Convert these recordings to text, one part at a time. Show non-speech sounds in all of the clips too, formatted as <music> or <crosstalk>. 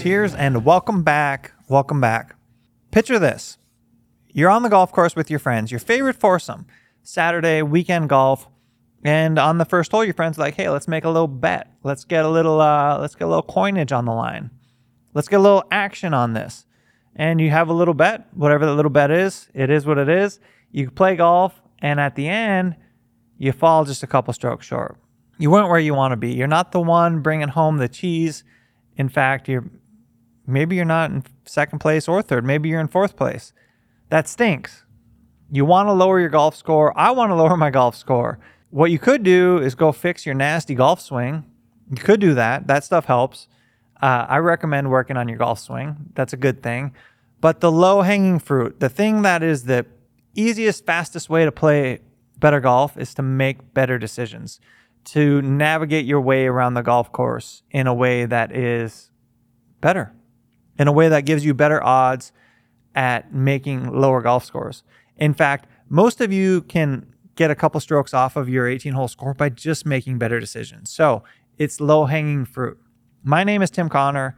Cheers and welcome back. Welcome back. Picture this you're on the golf course with your friends, your favorite foursome, Saturday, weekend golf. And on the first hole, your friend's like, hey, let's make a little bet. Let's get a little, uh, let's get a little coinage on the line. Let's get a little action on this. And you have a little bet, whatever that little bet is, it is what it is. You play golf, and at the end, you fall just a couple strokes short. You weren't where you want to be. You're not the one bringing home the cheese. In fact, you're maybe you're not in second place or third. Maybe you're in fourth place. That stinks. You want to lower your golf score. I want to <laughs> lower my golf score. What you could do is go fix your nasty golf swing. You could do that. That stuff helps. Uh, I recommend working on your golf swing. That's a good thing. But the low hanging fruit, the thing that is the easiest, fastest way to play better golf is to make better decisions to navigate your way around the golf course in a way that is better, in a way that gives you better odds at making lower golf scores. In fact, most of you can get a couple strokes off of your 18 hole score by just making better decisions. So it's low hanging fruit. My name is Tim Connor.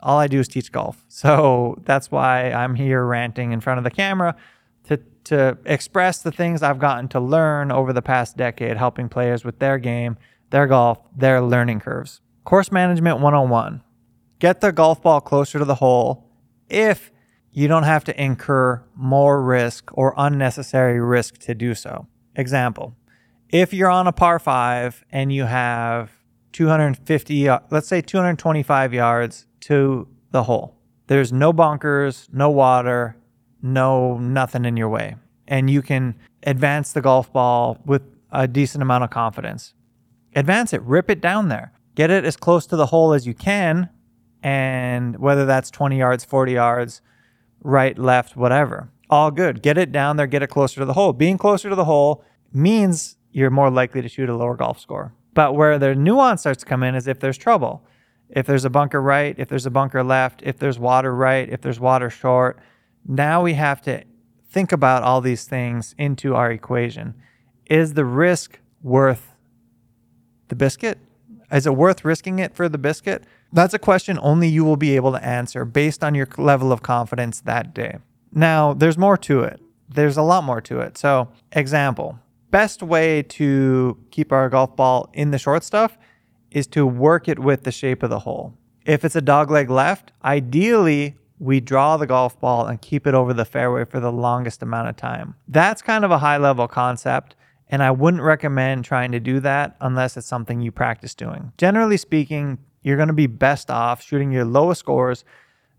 All I do is teach golf. So that's why I'm here ranting in front of the camera to to express the things I've gotten to learn over the past decade, helping players with their game, their golf, their learning curves. Course Management 101 Get the golf ball closer to the hole if you don't have to incur more risk or unnecessary risk to do so. Example If you're on a par five and you have 250, uh, let's say 225 yards to the hole, there's no bunkers, no water, no nothing in your way. And you can advance the golf ball with a decent amount of confidence. Advance it, rip it down there. Get it as close to the hole as you can. And whether that's 20 yards, 40 yards, right, left, whatever, all good. Get it down there, get it closer to the hole. Being closer to the hole means you're more likely to shoot a lower golf score. But where the nuance starts to come in is if there's trouble. If there's a bunker right, if there's a bunker left, if there's water right, if there's water short, now we have to think about all these things into our equation. Is the risk worth the biscuit? Is it worth risking it for the biscuit? That's a question only you will be able to answer based on your level of confidence that day. Now, there's more to it. There's a lot more to it. So, example best way to keep our golf ball in the short stuff is to work it with the shape of the hole. If it's a dogleg left, ideally we draw the golf ball and keep it over the fairway for the longest amount of time. That's kind of a high level concept. And I wouldn't recommend trying to do that unless it's something you practice doing. Generally speaking, you're going to be best off shooting your lowest scores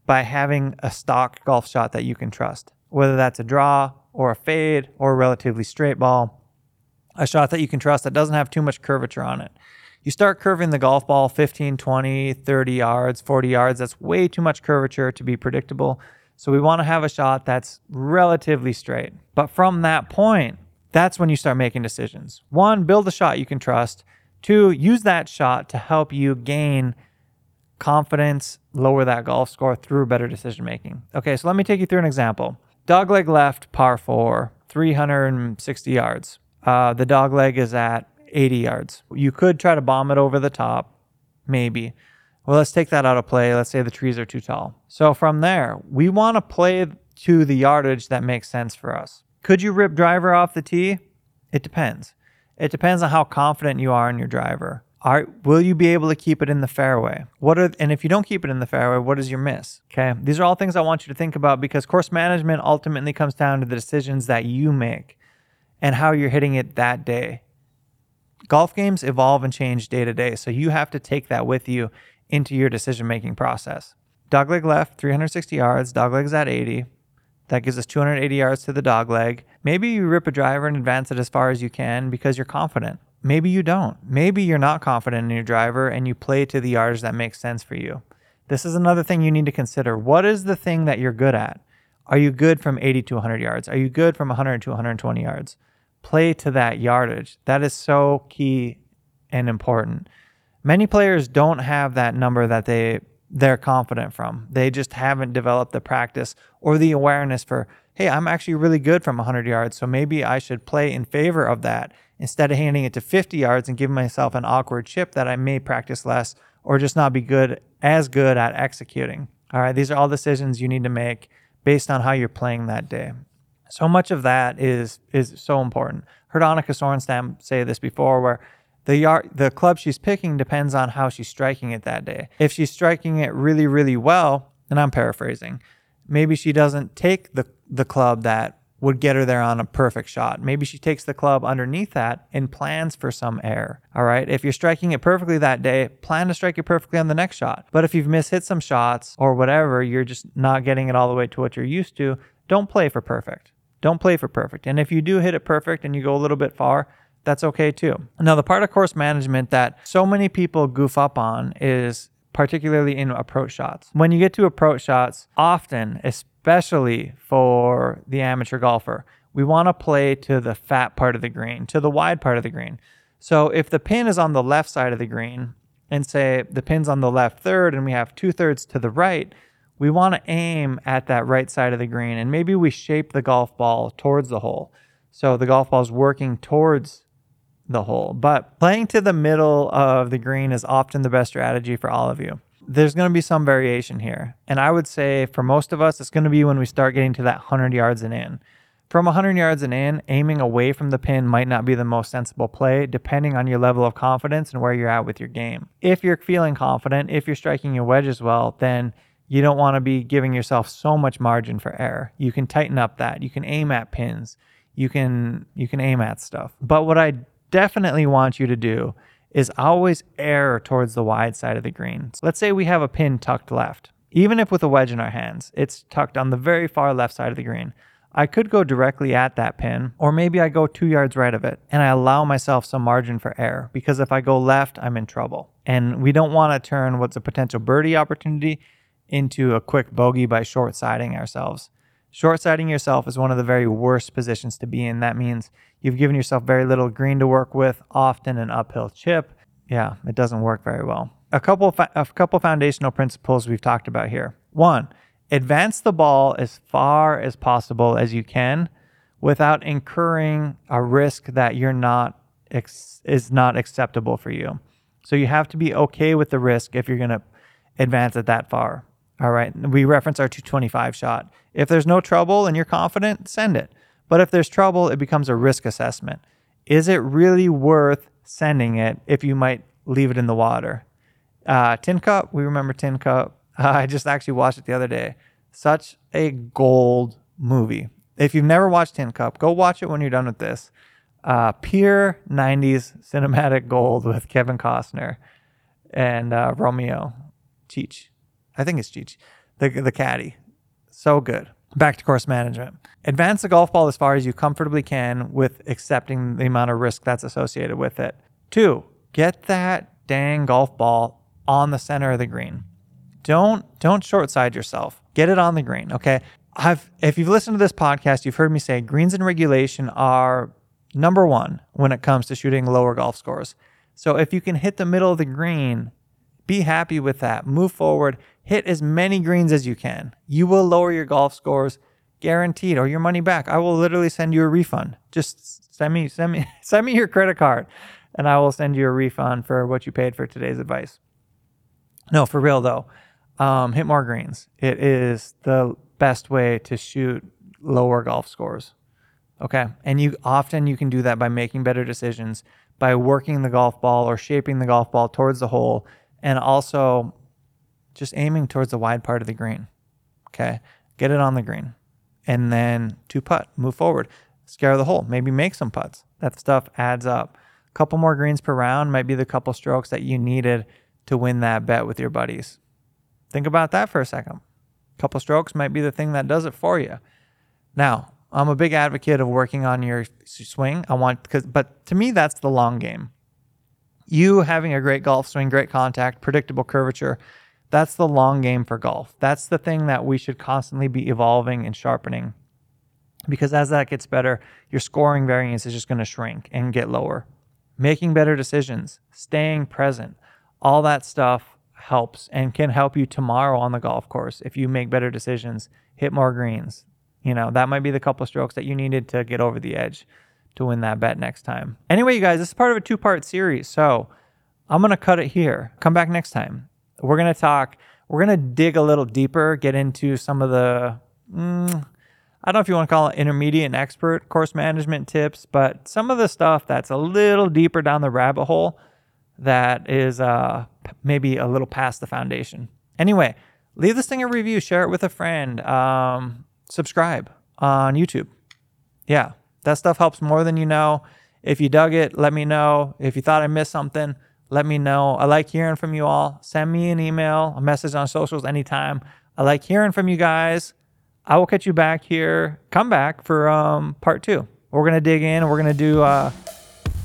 by having a stock golf shot that you can trust, whether that's a draw or a fade or a relatively straight ball, a shot that you can trust that doesn't have too much curvature on it you start curving the golf ball 15, 20, 30 yards, 40 yards. That's way too much curvature to be predictable. So we want to have a shot that's relatively straight. But from that point, that's when you start making decisions. One, build a shot you can trust. Two, use that shot to help you gain confidence, lower that golf score through better decision making. Okay, so let me take you through an example. Dogleg left, par four, 360 yards. Uh, the dogleg is at 80 yards. You could try to bomb it over the top, maybe. Well, let's take that out of play. Let's say the trees are too tall. So from there, we want to play to the yardage that makes sense for us. Could you rip driver off the tee? It depends. It depends on how confident you are in your driver. Are, will you be able to keep it in the fairway? What are and if you don't keep it in the fairway, what is your miss? Okay, these are all things I want you to think about because course management ultimately comes down to the decisions that you make and how you're hitting it that day golf games evolve and change day to day. So you have to take that with you into your decision making process. Dogleg left, 360 yards. Dogleg's at 80. That gives us 280 yards to the dogleg. Maybe you rip a driver and advance it as far as you can because you're confident. Maybe you don't. Maybe you're not confident in your driver and you play to the yardage that makes sense for you. This is another thing you need to consider. What is the thing that you're good at? Are you good from 80 to 100 yards? Are you good from 100 to 120 yards? Play to that yardage. That is so key and important. Many players don't have that number that they they're confident from. They just haven't developed the practice or the awareness for, hey, I'm actually really good from 100 yards, so maybe I should play in favor of that instead of handing it to 50 yards and giving myself an awkward chip that I may practice less or just not be good as good at executing. All right, these are all decisions you need to make based on how you're playing that day. So much of that is is so important. Heard Annika Sorenstam say this before, where the yard, the club she's picking depends on how she's striking it that day. If she's striking it really, really well, and I'm paraphrasing, maybe she doesn't take the the club that would get her there on a perfect shot. Maybe she takes the club underneath that and plans for some air. All right. If you're striking it perfectly that day, plan to strike it perfectly on the next shot. But if you've mishit some shots or whatever, you're just not getting it all the way to what you're used to, don't play for perfect. Don't play for perfect. And if you do hit it perfect and you go a little bit far, that's okay too. Now, the part of course management that so many people goof up on is particularly in approach shots. When you get to approach shots, often, especially for the amateur golfer, we want to play to the fat part of the green, to the wide part of the green. So if the pin is on the left side of the green, and say the pin's on the left third, and we have two thirds to the right, we want to aim at that right side of the green, and maybe we shape the golf ball towards the hole. So the golf ball is working towards the hole. But playing to the middle of the green is often the best strategy for all of you. There's going to be some variation here. And I would say for most of us, it's going to be when we start getting to that 100 yards and in. From 100 yards and in, aiming away from the pin might not be the most sensible play, depending on your level of confidence and where you're at with your game. If you're feeling confident, if you're striking your wedges well, then you don't want to be giving yourself so much margin for error. You can tighten up that. You can aim at pins. You can you can aim at stuff. But what I definitely want you to do is always err towards the wide side of the green. So let's say we have a pin tucked left. Even if with a wedge in our hands, it's tucked on the very far left side of the green. I could go directly at that pin, or maybe I go two yards right of it and I allow myself some margin for error because if I go left, I'm in trouble. And we don't want to turn what's a potential birdie opportunity into a quick bogey by short siding ourselves. Short siding yourself is one of the very worst positions to be in. That means you've given yourself very little green to work with, often an uphill chip. Yeah, it doesn't work very well. A couple fa- a couple foundational principles we've talked about here. One, advance the ball as far as possible as you can without incurring a risk that you're not ex- is not acceptable for you. So you have to be okay with the risk if you're going to advance it that far. All right. We reference our 225 shot. If there's no trouble and you're confident, send it. But if there's trouble, it becomes a risk assessment. Is it really worth sending it if you might leave it in the water? Uh, Tin Cup, we remember Tin Cup. Uh, <laughs> I just actually watched it the other day. Such a gold movie. If you've never watched Tin Cup, go watch it when you're done with this. Uh, pure 90s cinematic gold with Kevin Costner and uh, Romeo Cheech. I think it's Gigi, the, the caddy. So good. Back to course management. Advance the golf ball as far as you comfortably can with accepting the amount of risk that's associated with it. Two, get that dang golf ball on the center of the green. Don't don't short side yourself. Get it on the green. Okay. I've if you've listened to this podcast, you've heard me say greens and regulation are number one when it comes to shooting lower golf scores. So if you can hit the middle of the green, be happy with that. Move forward hit as many greens as you can. You will lower your golf scores guaranteed or your money back. I will literally send you a refund. Just send me send me <laughs> send me your credit card and I will send you a refund for what you paid for today's advice. No, for real though. Um, hit more greens. It is the best way to shoot lower golf scores. Okay. And you often you can do that by making better decisions, by working the golf ball or shaping the golf ball towards the hole, and also just aiming towards the wide part of the green. Okay. Get it on the green. And then to putt, move forward, scare the hole, maybe make some putts. That stuff adds up. A couple more greens per round might be the couple strokes that you needed to win that bet with your buddies. Think about that for a second. A couple strokes might be the thing that does it for you. Now, I'm a big advocate of working on your swing. I want cuz but to me that's the long game. You having a great golf swing, great contact, predictable curvature, that's the long game for golf. That's the thing that we should constantly be evolving and sharpening. Because as that gets better, your scoring variance is just going to shrink and get lower. Making better decisions, staying present, all that stuff helps and can help you tomorrow on the golf course if you make better decisions, hit more greens. You know, that might be the couple strokes that you needed to get over the edge to win that bet next time. Anyway, you guys, this is part of a two part series. So, I'm going to cut it here. Come back next time. We're going to talk, we're going to dig a little deeper, get into some of the, mm, I don't know if you want to call it intermediate and expert course management tips, but some of the stuff that's a little deeper down the rabbit hole that is uh, maybe a little past the foundation. Anyway, leave this thing a review, share it with a friend, um, subscribe on YouTube. Yeah, that stuff helps more than you know. If you dug it, let me know. If you thought I missed something, let me know. I like hearing from you all. Send me an email, a message on socials anytime. I like hearing from you guys. I will catch you back here. Come back for um, part two. We're gonna dig in. We're gonna do uh,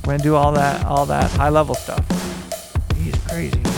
we're gonna do all that all that high level stuff. He's crazy.